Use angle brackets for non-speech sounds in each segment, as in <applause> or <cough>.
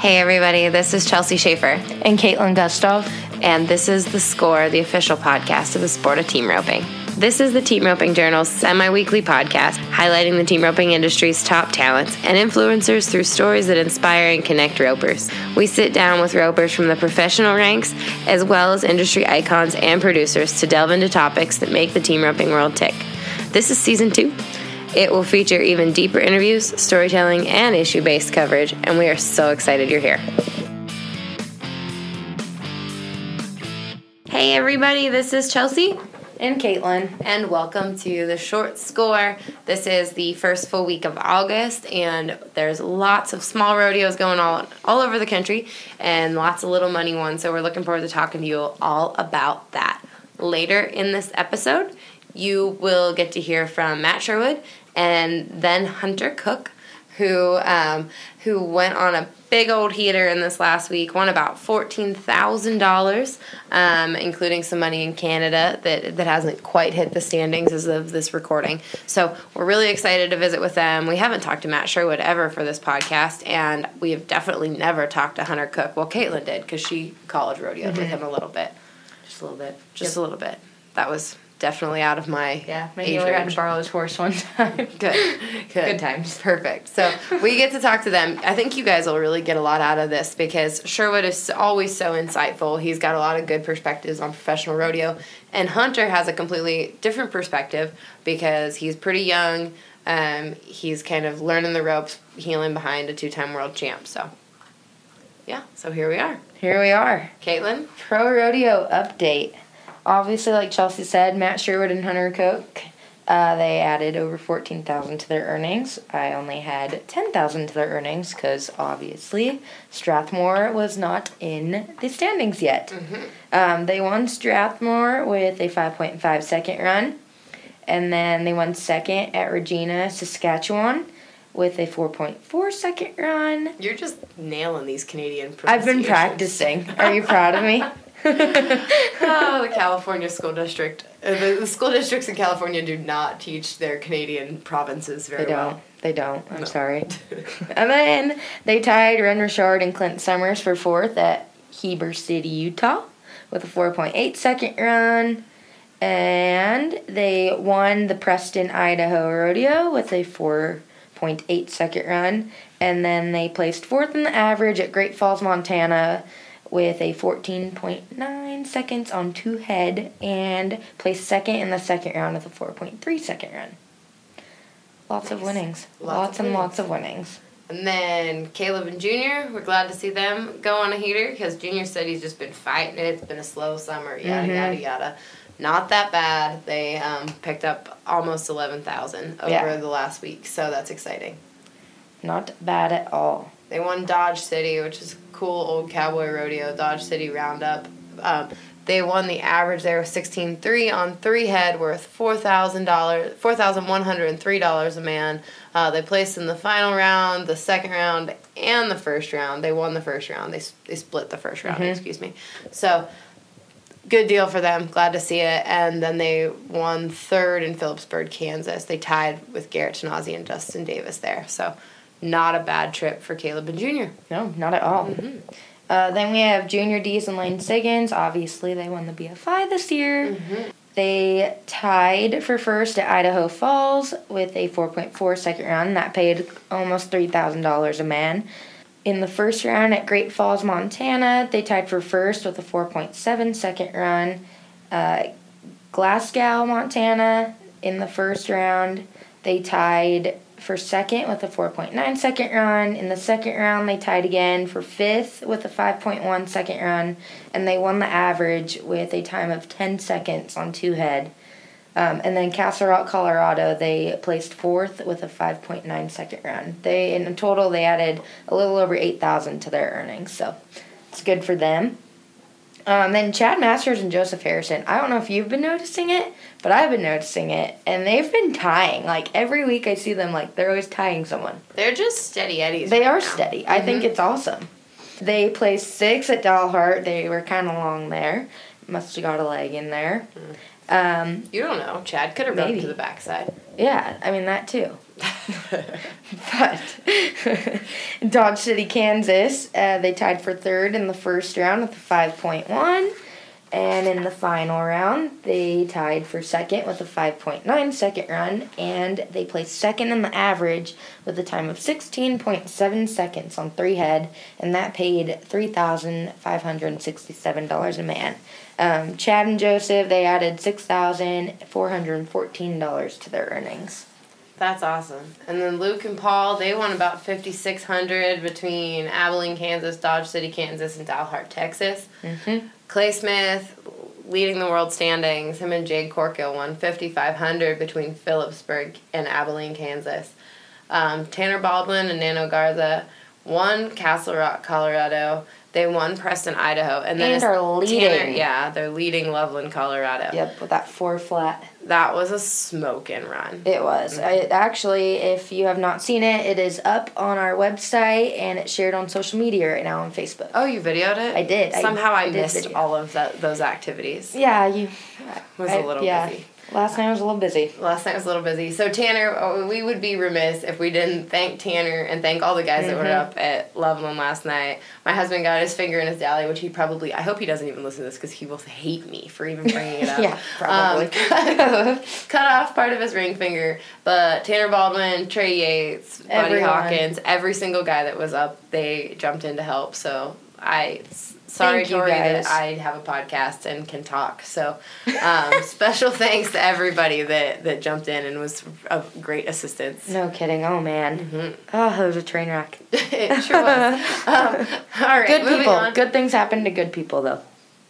Hey, everybody, this is Chelsea Shaffer, and Kaitlin Gustave. and this is The Score, the official podcast of the sport of team roping. This is the Team Roping Journal's semi weekly podcast highlighting the team roping industry's top talents and influencers through stories that inspire and connect ropers. We sit down with ropers from the professional ranks as well as industry icons and producers to delve into topics that make the team roping world tick. This is season two. It will feature even deeper interviews, storytelling, and issue based coverage, and we are so excited you're here. Hey, everybody, this is Chelsea. And Kaitlin. And welcome to the short score. This is the first full week of August, and there's lots of small rodeos going on all over the country and lots of little money ones. So we're looking forward to talking to you all about that. Later in this episode, you will get to hear from Matt Sherwood and then Hunter Koch, who um, who went on a big old heater in this last week, won about fourteen thousand um, dollars, including some money in Canada that that hasn't quite hit the standings as of this recording. So we're really excited to visit with them. We haven't talked to Matt Sherwood ever for this podcast, and we have definitely never talked to Hunter Koch. Well, Kaitlin did because she college rodeoed with him a little bit, Just a little bit. just a little bit. That was definitely out of my Yeah, age maybe we had range. to borrow his horse one time. <laughs> Good. Good. Good times. Perfect. So we get to talk to them. I think you guys will really get a lot out of this because Sherwood is always so insightful. He's got a lot of good perspectives on professional rodeo. And Hunter has a completely different perspective because he's pretty young. Um, he's kind of learning the ropes, heeling behind a two time world champ. So, yeah, so here we are. Here we are. Kaitlin? Pro Rodeo update. Obviously, like Chelsea said, Matt Sherwood and Hunter Koch, uh, they added over 14000 to their earnings. I only had 10000 to their earnings because obviously Strathmore was not in the standings yet. Um, they won Strathmore with a 5.5 second run. And then they won second at Regina, Saskatchewan with a 4.4 second run. You're just nailing these Canadian I've been practicing. Are you proud of me? <laughs> <laughs> oh, the California school district. Uh, the, the school districts in California do not teach their Canadian provinces very They don't. well. They don't. I'm No. sorry. <laughs> and then they tied Ren Richard and Clint Summers for fourth at Heber City, Utah, with a 4.8 second run. And they won the Preston, Idaho Rodeo with a 4.8 second run. And then they placed fourth in the average at Great Falls, Montana with a 14.9 seconds on two head and placed second in the second round with a 4.3 second run. Lots of winnings. Lots Lots, of and winnings. lots of winnings. And then Caleb and Junior, we're glad to see them go on a heater because Junior said he's just been fighting it. It's been a slow summer, yada Mhm. yada yada. Not that bad. They um, picked up almost eleven thousand over Yeah. the last week, so that's exciting. Not bad at all. They won Dodge City, which is a cool old cowboy rodeo, Dodge City Roundup. Um, they won the average there was sixteen three on three head worth four thousand dollars four thousand one hundred and three dollars a man. Uh, they placed in the final round, the second round, and the first round. They won the first round. They they split the first round. Mhm. Excuse me. So good deal for them. Glad to see it. And then they won third in Phillipsburg, Kansas. They tied with Garrett Tonozzi and Justin Davis there. So not a bad trip for Caleb and Junior. No, not at all. Mm-hmm. Uh, then we have Junior Dees and Lane Siggins. Obviously, they won the BFI this year. They tied for first at Idaho Falls with a 4.4 second round. That paid almost $3,000 a man. In the first round at Great Falls, Montana, they tied for first with a 4.7 second run. Uh, Glasgow, Montana, in the first round, they tied for second with a 4.9 second run. In the second round, they tied again for fifth with a 5.1 second run, and they won the average with a time of 10 seconds on two head. Um, and then Castle Rock, Colorado, they placed fourth with a 5.9 second run. They in total they added a little over 8,000 to their earnings, so it's good for them. Um, then Chad Masters and Joseph Harrison. I don't know if you've been noticing it, but I've been noticing it, and they've been tying. Like every week, I see them like they're always tying someone. They're just steady eddies. They right are now. steady. I think it's awesome. They placed six at Dalhart. They were kind of long there. Must have got a leg in there. Um, You don't know. Chad could have Maybe. to the backside. yeah, I mean that too. <laughs> But <laughs> Dodge City, Kansas, uh, they tied for third in the first round with a 5.1. And in the final round, they tied for second with a 5.9 second run. And they placed second in the average with a time of 16.7 seconds on three head. And that paid $3,567 a man. Um, Chad and Joseph, they added $6,414 to their earnings. That's awesome. And then Luke and Paul, they won about 5600 between Abilene, Kansas, Dodge City, Kansas, and Dalhart, Texas. Mm-hmm. Clay Smith leading the world standings. Him and Jade Corkill won 5500 between Phillipsburg and Abilene, Kansas. Um, Tanner Baldwin and Nano Garza won Castle Rock, Colorado. They won Preston, Idaho, and then And are leading. Tanner, yeah, they're leading Loveland, Colorado. Yep, with that four flat. That was a smoking run. It was. Mm-hmm. I, actually, if you have not seen it, it is up on our website and it's shared on social media right now on Facebook. Oh, you videoed it? I did. Somehow I, I did missed video. all of that, those activities. Yeah, you. Was a a little busy. Last night was a little busy. Last night was a little busy. So Tanner, oh, we would be remiss if we didn't thank Tanner and thank all the guys that were Mhm. up at Loveland last night. My husband got his finger in his dally, which he probably. I hope he doesn't even listen to this because he will hate me for even bringing it <laughs> up. Yeah, probably. Um, cut, <laughs> cut off part of his ring finger, but Tanner Baldwin, Trey Yates, Buddy Hawkins, every single guy that was up, they jumped in to help. So I. Sorry, Thank you, Tori, guys. that I have a podcast and can talk. So, um, <laughs> special thanks to everybody that, that jumped in and was of great assistance. No kidding. Oh, man. Mhm. Oh, that was a train wreck. <laughs> it sure was. <laughs> Um, all right, Good moving people. on. Good things happen to good people, though.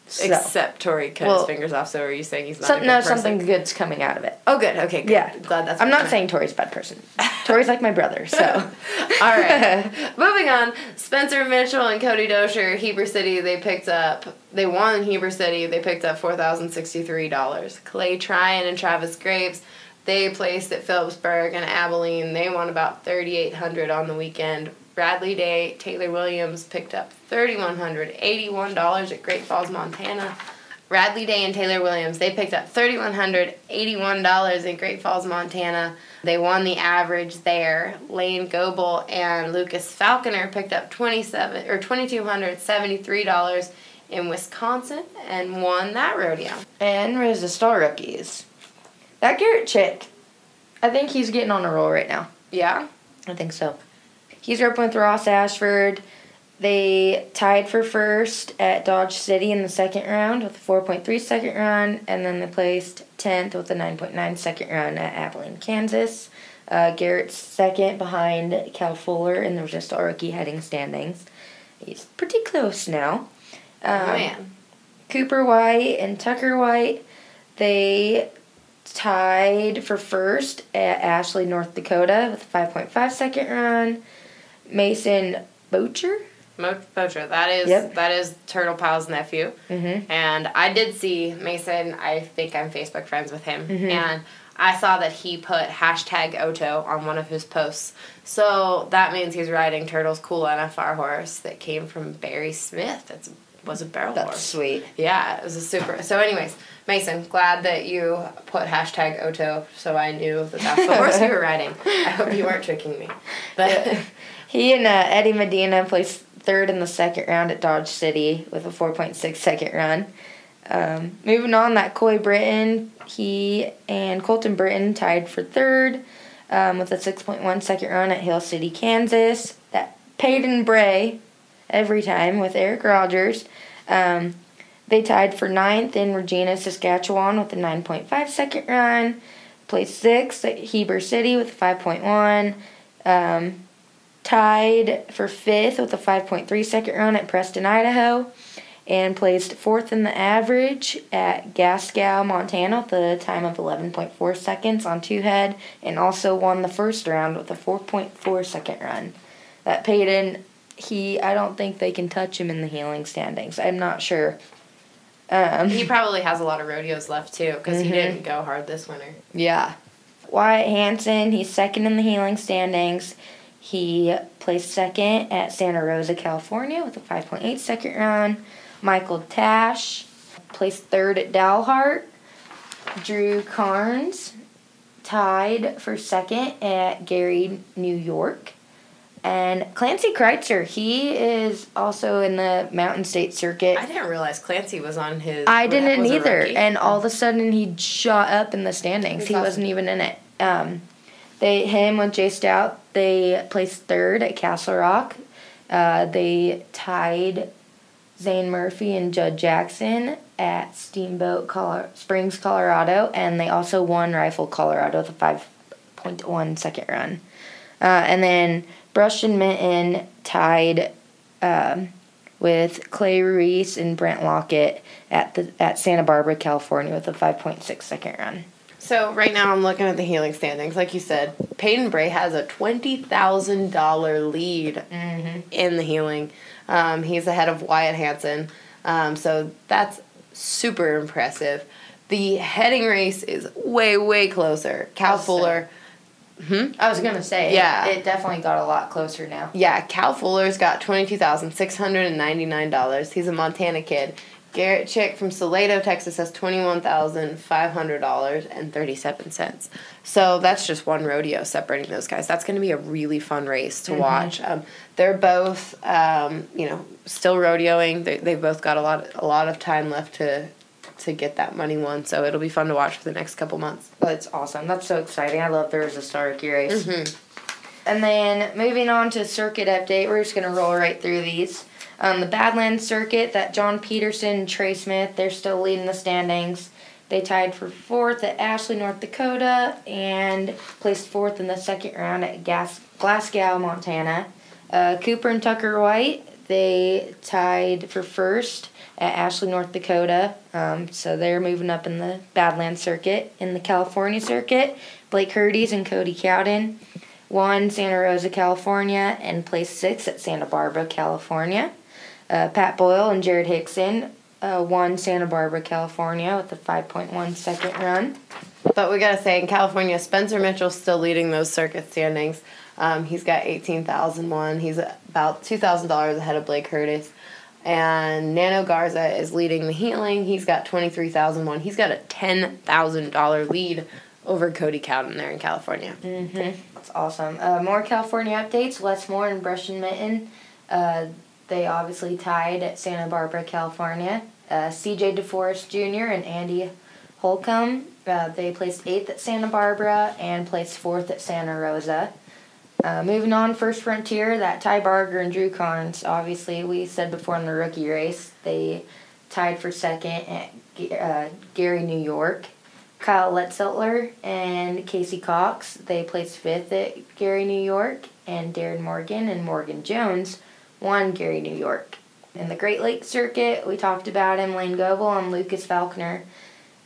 So, Except Tori cut Well, his fingers off. So are you saying he's not so, a good no, person? something good's coming out of it. Oh, good. Okay. Good. Yeah. Glad that's. I'm not saying Tori's a bad person. Tori's like my brother, so. <laughs> All right. Moving on. Spencer Mitchell and Cody Dosher, Heber City, they picked up, they won Heber City. They picked up $4,063. Clay Tryon and Travis Graves, they placed at Phillipsburg and Abilene. They won about 3800 on the weekend. Bradley Day, Taylor Williams picked up $3,181 at Great Falls, Montana. Bradley Day and Taylor Williams, they picked up $3,181 in Great Falls, Montana. They won the average there. Lane Goebel and Lucas Falconer picked up 27 or $2,273 in Wisconsin and won that rodeo. and Star Rookies. That Garrett Chick, I think he's getting on a roll right now. Yeah? I think so. He's roping with Ross Ashford. They tied for first at Dodge City in the second round with a 4.3 second run, and then they placed 10th with a 9.9 second run at Abilene, Kansas. Uh, Garrett's second behind Cal Fuller in the Resistol Rookie heading standings. He's pretty close now. Um, oh, man. Cooper White and Tucker White, they tied for first at Ashley, North Dakota with a 5.5 second run. Mason Bocher. Mo Bocher, that is Yep. that is Turtle Powell's nephew. Mm-hmm. And I did see Mason, I think I'm Facebook friends with him. Mhm. And I saw that he put hashtag Oto on one of his posts. So that means he's riding Turtle's cool NFR horse that came from Barry Smith. It was a barrel That's horse. sweet. Yeah, it was a super. So, anyways, Mason, glad that you put hashtag Oto so I knew that that's the horse you were <laughs> riding. I hope you weren't tricking me. But <laughs> He and uh, Eddie Medina placed third in the second round at Dodge City with a 4.6 second run. Um, moving on, that Coy Britton, he and Colton Britton tied for third um, with a 6.1 second run at Hill City, Kansas. That Peyton Bray every time with Eric Rogers. Um, they tied for ninth in Regina, Saskatchewan with a 9.5 second run. Placed sixth at Heber City with a 5.1. Tied for fifth with a 5.3 second run at Preston, Idaho, and placed fourth in the average at Gaskell, Montana with a time of 11.4 seconds on two head, and also won the first round with a 4.4 second run. That Peyton, he, I don't think they can touch him in the heeling standings. I'm not sure. Um, he probably has a lot of rodeos left too because he Mhm. didn't go hard this winter. Yeah. Wyatt Hansen, he's second in the heeling standings. He placed second at Santa Rosa, California with a 5.8 second run. Michael Tash placed third at Dalhart. Drew Carnes tied for second at Gerry, New York. And Clancy Kreitzer, he is also in the Mountain State Circuit. I didn't realize Clancy was on his. I didn't either. And all of a sudden, he shot up in the standings. He awesome. wasn't even in it. Um, they him with Jay Stout. They placed third at Castle Rock. Uh, they tied Zane Murphy and Judd Jackson at Steamboat Springs, Colorado, and they also won Rifle, Colorado, with a five point one second run. Uh, and then Brush and Mitten tied um, with Clay Ruiz and Brent Lockett at the at Santa Barbara, California, with a 5.6 second run. So right now I'm looking at the heeling standings. Like you said, Peyton Bray has a twenty thousand dollar lead in the heeling. Um, he's ahead of Wyatt Hansen, um, so that's super impressive. The heading race is way way closer. Cal. Fuller. I was gonna say, Yeah. it definitely got a lot closer now. Yeah, Cal Fuller's got twenty two thousand six hundred and ninety nine dollars. He's a Montana kid. Garrett Chick from Salado, Texas, has twenty one thousand five hundred dollars and thirty seven cents. So that's just one rodeo separating those guys. That's going to be a really fun race to watch. Um, they're both, um, you know, still rodeoing. They they've both got a lot a lot of time left to to get that money won. So it'll be fun to watch for the next couple months. That's awesome. That's so exciting. I love there's a Star Rookie race. And then moving on to circuit update, we're just gonna roll right through these. Um, the Badlands circuit, that John Peterson and Trey Smith, they're still leading the standings. They tied for fourth at Ashley, North Dakota, and placed fourth in the second round at Gas- Glasgow, Montana. Uh, Cooper and Tucker White, they tied for first at Ashley, North Dakota. Um, so they're moving up in the Badlands circuit. In the California circuit, Blake Hirdes and Cody Cowden won Santa Rosa, California, and placed sixth at Santa Barbara, California. Uh, Pat Boyle and Jared Hickson uh, won Santa Barbara, California with a 5.1 second run. But we gotta say, in California, Spencer Mitchell's still leading those circuit standings. Um, he's got eighteen thousand one. He's about two thousand dollars ahead of Blake Curtis, and Nano Garza is leading the heeling. He's got twenty three thousand one. He's got a ten thousand dollar lead over Cody Cowden there in California. That's awesome. Uh, more California updates. Les Moore and Brush and Mitten. Uh, they obviously tied at Santa Barbara, California. Uh, CJ DeForest Jr. and Andy Holcomb. Uh, they placed eighth at Santa Barbara and placed fourth at Santa Rosa. Uh, moving on, First Frontier, that Ty Barger and Drew Carnes. Obviously, we said before in the rookie race, they tied for second at uh, Gerry, New York. Kyle Letzeltler and Casey Cox, they placed fifth at Gerry, New York. And Darren Morgan and Morgan Jones won Gerry, New York. In the Great Lakes Circuit, we talked about him, Lane Goebel and Lucas Falconer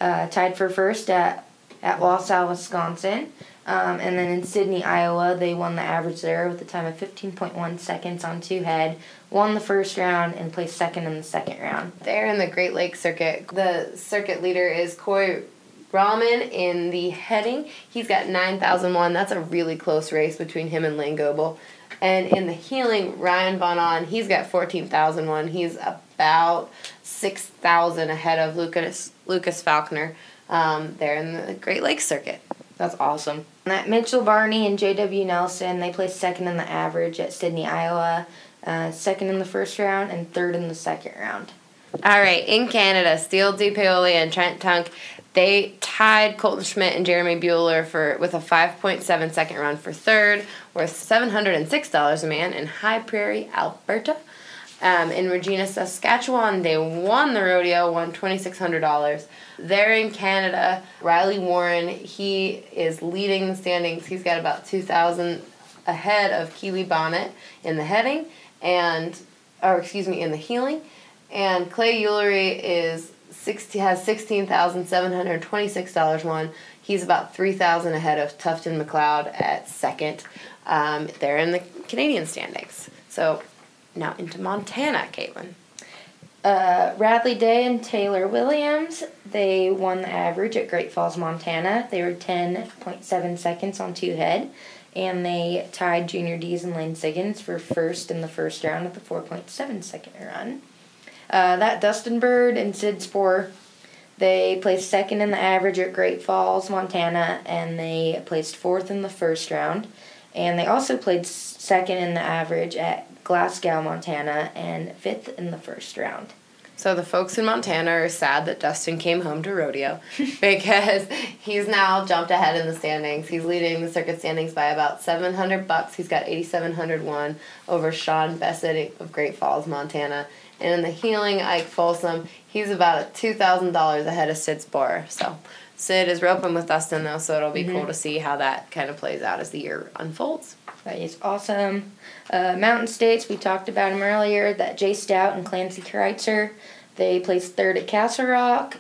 uh, tied for first at, at Wausau, Wisconsin. Um, and then in Sidney, Iowa, they won the average there with a time of 15.1 seconds on two head, won the first round, and placed second in the second round. There in the Great Lakes circuit, the circuit leader is Coy Rahman in the heading. He's got 9,001. That's a really close race between him and Lane Goebel. And in the heeling, Ryan Von On, he's got 14,001. He's about 6,000 ahead of Lucas, Lucas Falconer um, there in the Great Lakes circuit. That's awesome. That Mitchell Barney and J.W. Nelson, they placed second in the average at Sidney, Iowa, uh, second in the first round, and third in the second round. All right, in Canada, Steele DiPaoli and Trent Tunk, they tied Colton Schmidt and Jeremy Bueller for with a 5.7 second run for third, worth $706 a man in High Prairie, Alberta. Um, in Regina, Saskatchewan, they won the rodeo, won $2,600. There in Canada, Riley Warren, he is leading the standings. He's got about 2,000 ahead of Keely Bonnet in the heading, and, or excuse me, in the heeling. And Clay Eulery is 60, has $16,726 won. He's about 3000 ahead of Tufton McLeod at second. Um, they're in the Canadian standings. So now into Montana, Kaitlin. Uh, Radley Day and Taylor Williams, they won the average at Great Falls, Montana. They were 10.7 seconds on two head, and they tied Junior Dees and Lane Siggins for first in the first round with a 4.7 second run. Uh, that Dustin Bird and Sid Spore, They placed second in the average at Great Falls, Montana, and they placed fourth in the first round. And they also played second in the average at Glasgow, Montana, and fifth in the first round. So the folks in Montana are sad that Dustin came home to rodeo <laughs> because he's now jumped ahead in the standings. He's leading the circuit standings by about 700 bucks. He's got 8701 over Sean Bessett of Great Falls, Montana. And in the heeling, Ike Folsom, he's about $2,000 ahead of Sid Sporer. So Sid is roping with Dustin though, so it'll be mm-hmm. cool to see how that kind of plays out as the year unfolds. That is awesome. Uh, Mountain States, we talked about him earlier. That Jay Stout and Clancy Kreitzer, they placed third at Castle Rock,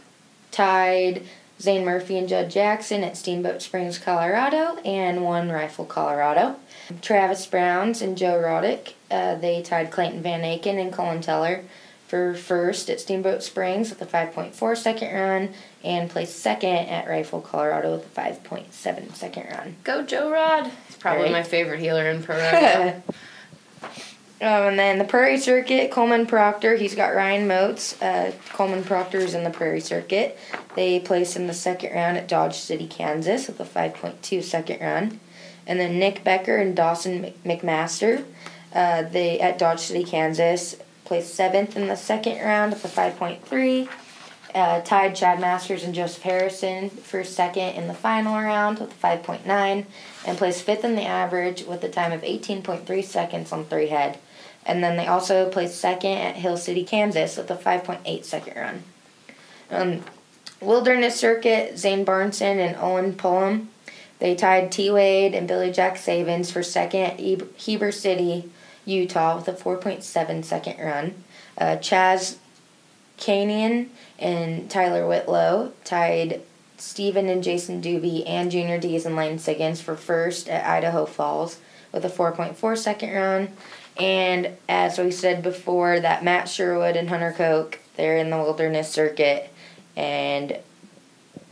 tied Zane Murphy and Judd Jackson at Steamboat Springs, Colorado, and One Rifle, Colorado. Travis Browns and Joe Roddick, uh, they tied Clayton Van Aken and Colin Teller for first at Steamboat Springs with a 5.4 second run and placed second at Rifle, Colorado with a 5.7 second run. Go Joe Rod! He's probably right. my favorite heeler in pro <laughs> Oh, and then the Prairie Circuit, Coleman Proctor. He's got Ryan Motes. Uh, Coleman Proctor's in the Prairie Circuit. They placed in the second round at Dodge City, Kansas, with a 5.2 second run. And then Nick Becker and Dawson McMaster. Uh, they at Dodge City, Kansas, placed seventh in the second round with a 5.3. Uh, tied Chad Masters and Joseph Harrison for second in the final round with a 5.9, and placed fifth in the average with a time of 18.3 seconds on three head. And then they also placed second at Hill City, Kansas with a 5.8 second run. Um, Wilderness Circuit, Zane Barnson and Owen Pullum. They tied T Wade and Billie Jack Saebens for second at Heber City, Utah with a 4.7 second run. Uh, Chaz Kanian and Tyler Whitlow tied Stephen and Jason Doobie and Junior Dees and Lane Siggins for first at Idaho Falls with a 4.4 second run. And as we said before, that Matt Sherwood and Hunter Koch, they're in the wilderness circuit and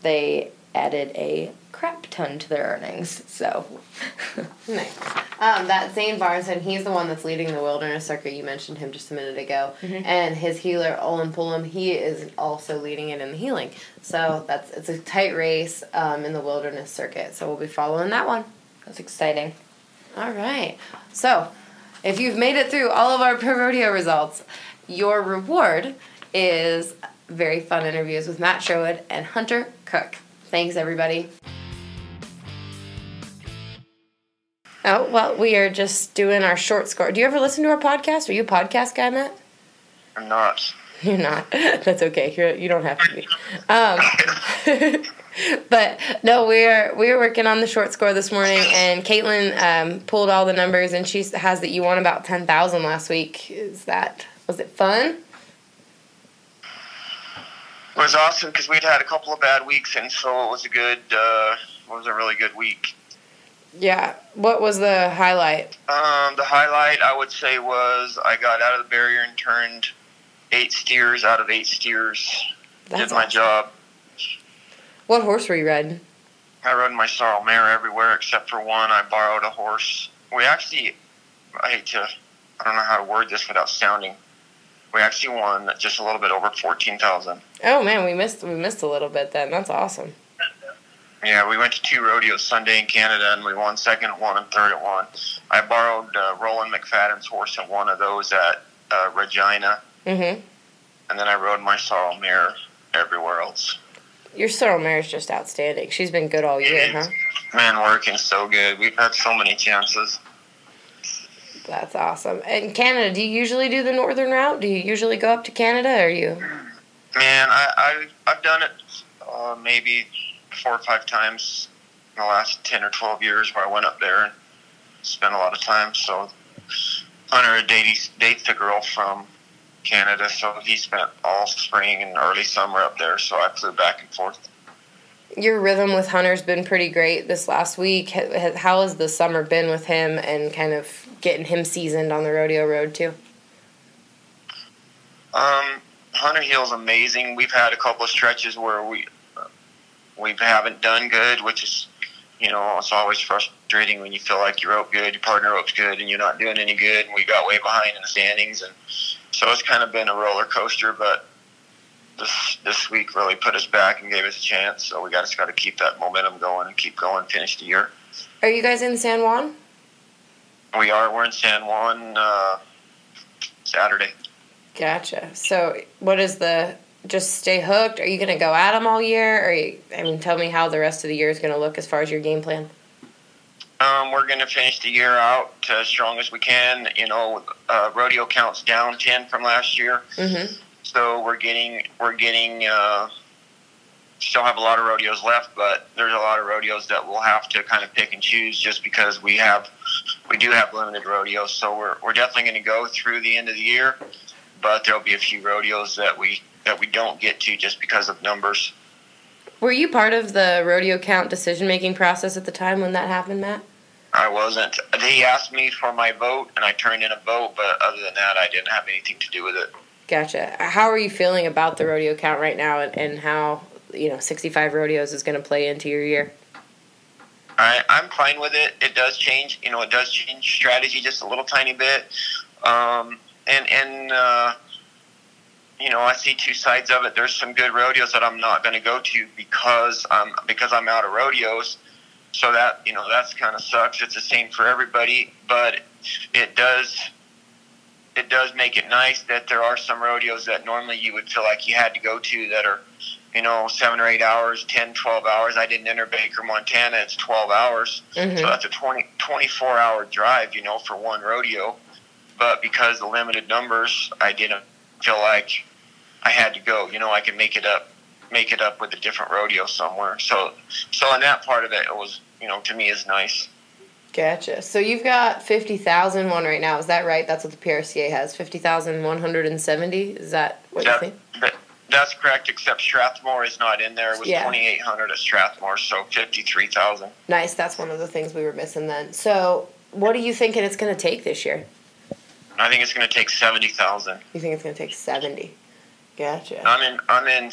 they added a crap ton to their earnings. So <laughs> nice. Um, that Zane Barnson, he's the one that's leading the wilderness circuit. You mentioned him just a minute ago, mm-hmm. and his heeler Olin Pullum, he is also leading it in the healing. So that's it's a tight race um, in the wilderness circuit. So we'll be following that one. That's exciting. All right. So if you've made it through all of our pro rodeo results, your reward is very fun interviews with Matt Sherwood and Hunter Koch. Thanks, everybody. Oh, well, we are just doing our short score. Do you ever listen to our podcast? Are you a podcast guy, Matt? I'm not. You're not. <laughs> That's okay. You're, you don't have to be. Um, <laughs> <laughs> but no, we're we're working on the short score this morning, and Kaitlin um, pulled all the numbers, and she has that you won about ten thousand last week. Is that was it fun? It was awesome because we'd had a couple of bad weeks, and so it was a good. Uh, it was a really good week. Yeah. What was the highlight? Um, the highlight I would say was I got out of the barrier and turned eight steers out of eight steers. That's Did my awesome. job. What horse were you riding? I rode my sorrel mare everywhere except for one. I borrowed a horse. We actually, I hate to, I don't know how to word this without sounding. We actually won just a little bit over fourteen thousand. Oh man, we missed we missed a little bit then. That's awesome. Yeah, we went to two rodeos Sunday in Canada, and we won second at one and third at one. I borrowed uh, Roland McFadden's horse at one of those at uh, Regina, mm-hmm. and then I rode my sorrel mare everywhere else. Your sorrel mare is just outstanding. She's been good all year, huh? Man, working so good. We've had so many chances. That's awesome. In Canada, do you usually do the northern route? Do you usually go up to Canada, or you? Man, I, I I've done it uh, maybe four or five times in the last 10 or 12 years where I went up there and spent a lot of time. So Hunter dates, dates a girl from Canada, so he spent all spring and early summer up there, so I flew back and forth. Your rhythm with Hunter's been pretty great this last week. How has the summer been with him and kind of getting him seasoned on the rodeo road too? Um, Hunter Hill's amazing. We've had a couple of stretches where we we haven't done good, which is, you know, it's always frustrating when you feel like you rope good, your partner ropes good, and you're not doing any good. And we got way behind in the standings, and so it's kind of been a roller coaster. But this this week really put us back and gave us a chance. So we got just got to keep that momentum going and keep going. Finish the year. Are you guys in San Juan? We are. We're in San Juan uh, Saturday. Gotcha. So, what is the just stay hooked? Are you going to go at them all year? Or you, I mean, tell me how the rest of the year is going to look as far as your game plan. Um, we're going to finish the year out as strong as we can. You know, uh, rodeo counts down ten from last year, Mm-hmm. so we're getting we're getting. Uh, still have a lot of rodeos left, but there's a lot of rodeos that we'll have to kind of pick and choose just because we have we do have limited rodeos. So we're we're definitely going to go through the end of the year, but there'll be a few rodeos that we that we don't get to just because of numbers. Were you part of the rodeo count decision making process at the time when that happened, Matt? I wasn't. They asked me for my vote, and I turned in a vote, but other than that, I didn't have anything to do with it. Gotcha. How are you feeling about the rodeo count right now and, and how, you know, 65 rodeos is going to play into your year? I, I'm fine with it. It does change, you know, it does change strategy just a little tiny bit. Um, and, and, uh, you know, I see two sides of it. There's some good rodeos that I'm not going to go to because I'm, because I'm out of rodeos. So that, you know, that's kind of sucks. It's the same for everybody, but it does, it does make it nice that there are some rodeos that normally you would feel like you had to go to that are, you know, seven or eight hours, 10, 12 hours. I didn't enter Baker, Montana. It's 12 hours. Mhm. So that's a 20, 24 hour drive, you know, for one rodeo. But because of the limited numbers, I didn't feel like I had to go. You know, I could make it up, make it up with a different rodeo somewhere. So, so in that part of it, it was, you know, to me is nice. Gotcha. So you've got 50,000 one right now. Is that right? That's what the PRCA has. 50,170. Is that what you think? that- that's correct, except Strathmore is not in there. It was Yeah. 2,800 at Strathmore, so 53,000. Nice. That's one of the things we were missing then. So, what are you thinking it's going to take this year? I think it's going to take 70,000. You think it's going to take 70? Gotcha. I'm in, I'm in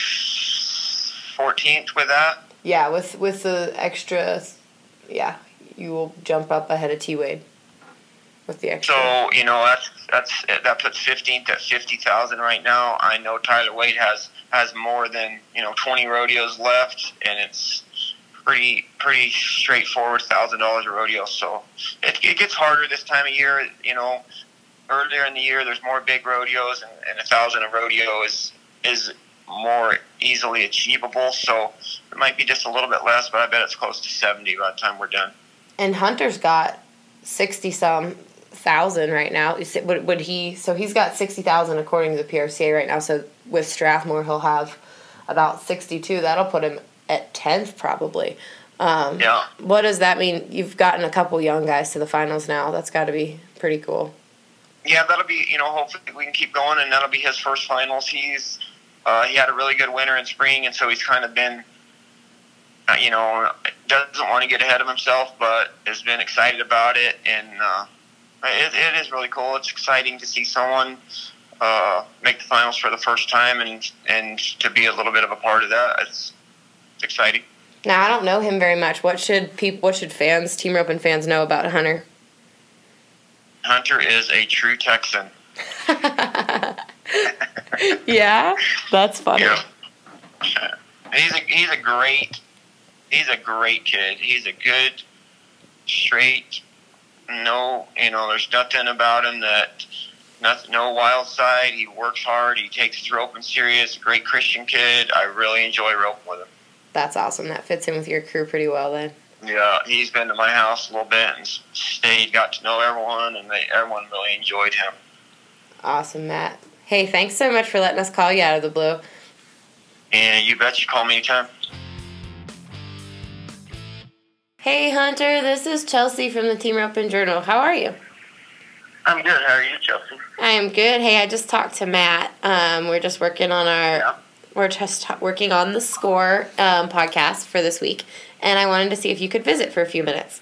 14th with that. Yeah, with with the extra, yeah, you will jump up ahead of T Wade with the extra. So you know that's that's that puts fifteenth at fifty thousand right now. I know Tyler Wade has has more than you know twenty rodeos left, and it's pretty pretty straightforward thousand dollars a rodeo. So it, it gets harder this time of year. You know, earlier in the year there's more big rodeos, and, and a thousand a rodeo is is more easily achievable. So it might be just a little bit less, but I bet it's close to seventy by the time we're done. and Hunter's got sixty some thousand right now. It- Would would he? So he's got sixty thousand according to the PRCA right now. So with Strathmore, he'll have about sixty two. That'll put him at tenth probably. Um, Yeah. What does that mean? You've gotten a couple young guys to the finals now. That's got to be pretty cool. yeah, that'll be you know hopefully we can keep going, and that'll be his first finals. He's uh, he had a really good winter and spring, and so he's kind of been uh, you know doesn't want to get ahead of himself, but has been excited about it, and uh, it, it is really cool. It's exciting to see someone uh, make the finals for the first time, and and to be a little bit of a part of that. It's, it's exciting. Now I don't know him very much. What should people? What should fans, team roping fans, know about Hunter? Hunter is a true Texan. <laughs> <laughs> yeah, that's funny. Yeah. He's a he's a great he's a great kid. He's a good, straight, no you know, there's nothing about him that nothing no wild side. He works hard, he takes his roping serious, great Christian kid. I really enjoy roping with him. That's awesome. That fits in with your crew pretty well then. Yeah, he's been to my house a little bit and stayed, got to know everyone, and they, everyone really enjoyed him. Awesome, Matt. Hey, thanks so much for letting us call you out of the blue. And you bet you call me anytime. Hey, Hunter, this is Chelsea from the Team Roping Journal. How are you? I'm good. How are you, Chelsea? I am good. Hey, I just talked to Matt. Um, we're just working on our Yeah. we're just t- working on the score um, podcast for this week, and I wanted to see if you could visit for a few minutes.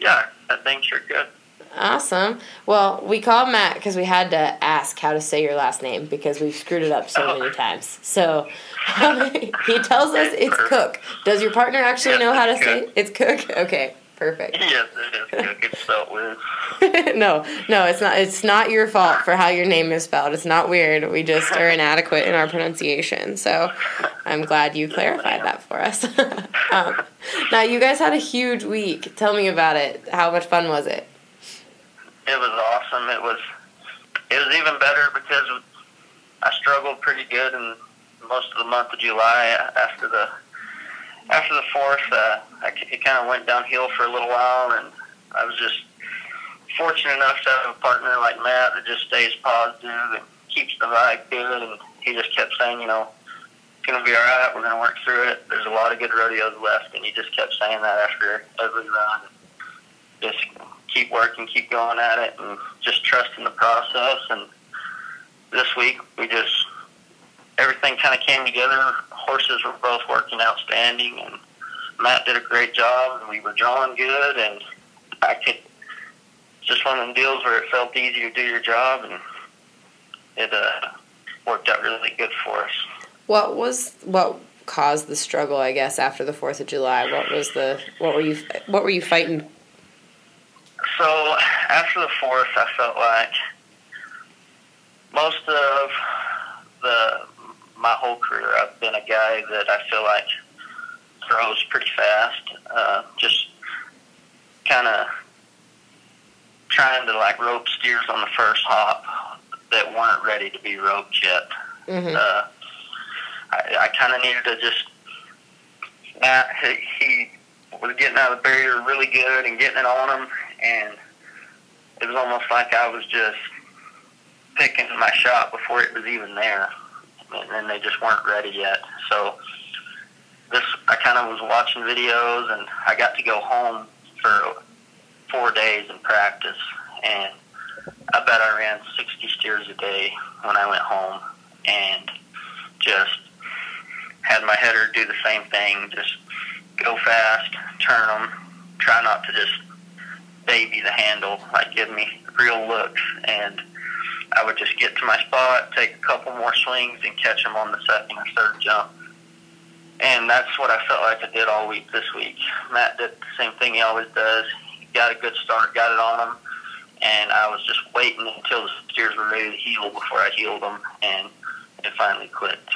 Yeah, I think you're good. Awesome. Well, we called Matt because we had to ask how to say your last name because we've screwed it up so Oh. many <laughs> times. So <laughs> he tells us it's Cook. Does your partner actually Yeah, know how to it's say Cook. it's Cook? Okay, perfect. Yes, it is. It gets spelled weird. <laughs> no, no, it's not. It's not your fault for how your name is spelled. It's not weird. We just are inadequate in our pronunciation. So, I'm glad you clarified that for us. um, now, you guys had a huge week. Tell me about it. How much fun was it? It was awesome. It was. It was even better because I struggled pretty good in most of the month of July after the after the fourth. Uh, I, it kind of went downhill for a little while, and I was just fortunate enough to have a partner like Matt that just stays positive and keeps the vibe good. And he just kept saying, you know, it's gonna be all right. We're gonna work through it. There's a lot of good rodeos left, and he just kept saying that after every run. Just keep working, keep going at it, and just trust in the process. And this week we just everything kind of came together. Horses were both working outstanding, and Matt did a great job, and we were drawing good, and I could just one of them deals where it felt easy to do your job, and it uh, worked out really good for us. What was what caused the struggle? I guess after the Fourth of July, what was the what were you what were you fighting? So after the fourth, I felt like most of the my whole career, I've been a guy that I feel like throws pretty fast. Uh, just kind of trying to like rope steers on the first hop that weren't ready to be roped yet. Mm-hmm. Uh, I, I kind of needed to just. Matt, he, he was getting out of the barrier really good and getting it on him, and it was almost like I was just picking my shot before it was even there, and then they just weren't ready yet. So this, I kind of was watching videos, and I got to go home for four days in practice, and I bet I ran 60 steers a day when I went home, and just had my header do the same thing, just go fast, turn them, try not to just baby the handle, like give me real looks, and I would just get to my spot, take a couple more swings, and catch them on the second or third jump. And that's what I felt like I did all week this week. Matt did the same thing he always does. He got a good start, got it on him, and I was just waiting until the steers were ready to heel before I heeled them, and it finally clicked.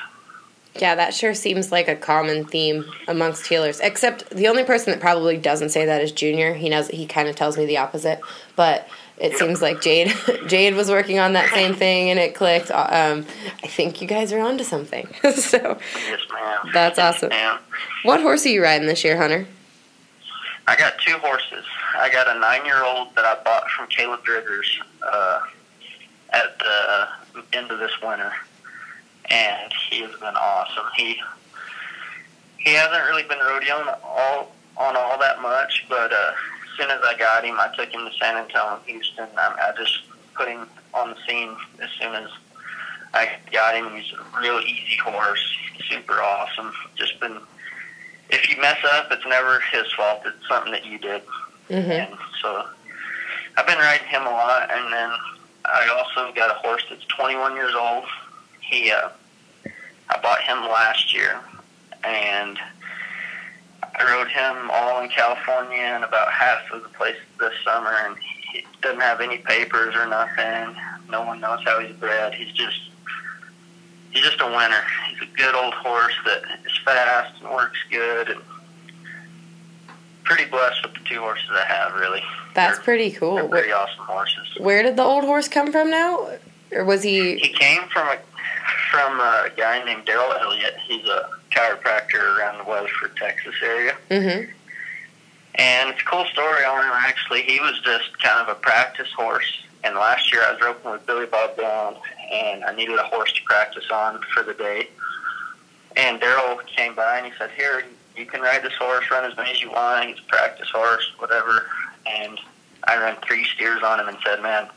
Yeah, that sure seems like a common theme amongst heelers. Except the only person that probably doesn't say that is Junior. He knows he kind of tells me the opposite, but it seems like Jade <laughs> Jade was working on that same thing and it clicked. Um, I think you guys are onto something. <laughs> so, Yes, ma'am. That's awesome. Ma'am. what horse are you riding this year, Hunter? I got two horses. I got a nine-year-old that I bought from Caleb Driggers uh, at the end of this winter, and he has been awesome. He he hasn't really been rodeoing all on all that much, but uh, as soon as I got him, I took him to San Antonio, Houston. I, I just put him on the scene as soon as I got him. He's a real easy horse, super awesome. Just been if you mess up, it's never his fault. It's something that you did. Mm-hmm. And so I've been riding him a lot. And then I also got a horse that's 21 years old. He, uh, I bought him last year, and I rode him all in California and about half of the place this summer. And he doesn't have any papers or nothing. No one knows how he's bred. He's just he's just a winner. He's a good old horse that is fast and works good, and pretty blessed with the two horses I have. Really, That's They're- pretty they're cool. pretty Where, awesome horses. where did the old horse come from now? Or was he. He came from a from a guy named Daryl Elliott. He's a chiropractor around the Weatherford, Texas area. Mm-hmm. And it's a cool story on him, actually. He was just kind of a practice horse. And last year I was roping with Billy Bob Brown, and I needed a horse to practice on for the day. And Daryl came by and he said, Here, you can ride this horse, run as many as you want. He's a practice horse, whatever. And I ran three steers on him and said, Man,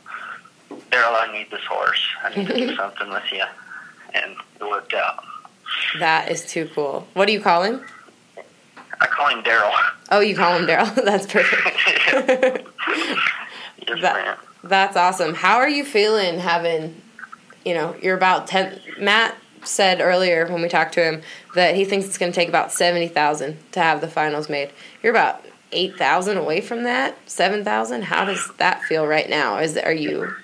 Daryl, I need this horse. I need to do <laughs> something with you. And it worked out. That is too cool. What do you call him? I call him Daryl. Oh, you call him Daryl. <laughs> That's perfect. <laughs> yes, That- That's awesome. How are you feeling having, you know, you're about 10 Matt said earlier when we talked to him that he thinks it's going to take about 70,000 to have the finals made. You're about eight thousand away from that, seven thousand. How does that feel right now? Is are you?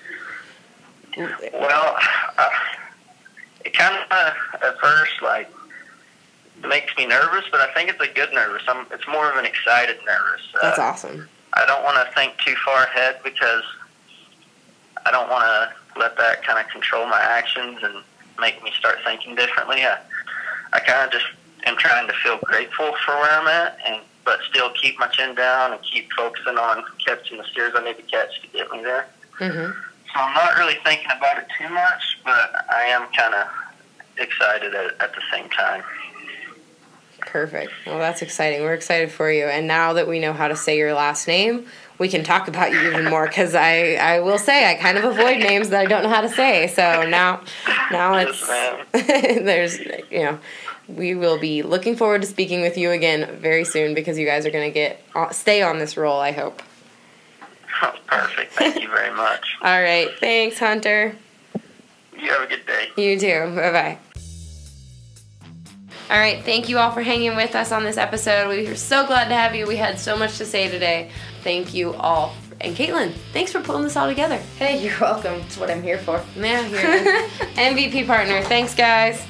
Well, uh, it kind of at first like makes me nervous, but I think it's a good nervous. I'm, it's more of an excited nervous. That's uh, awesome. I don't want to think too far ahead because I don't want to let that kind of control my actions and make me start thinking differently. I, I kind of just am trying to feel grateful for where I'm at, and but still keep my chin down and keep focusing on catching the steers I need to catch to get me there. hmm So I'm not really thinking about it too much, but I am kind of excited at, at the same time. Perfect. Well, that's exciting. We're excited for you. And now that we know how to say your last name, we can talk about you even more. Because I, I will say, I kind of avoid names that I don't know how to say. So now, now it's <laughs> there's you know, we will be looking forward to speaking with you again very soon because you guys are going to get uh, stay on this roll. I hope. Oh, perfect. Thank you very much. <laughs> All right. Thanks, Hunter. You have a good day. You too. Bye bye. All right, thank you all for hanging with us on this episode. We are so glad to have you. We had so much to say today. Thank you all. And Kaitlin, thanks for pulling this all together. Hey, you're welcome. It's what I'm here for. Yeah, you're <laughs> MVP partner. Thanks, guys.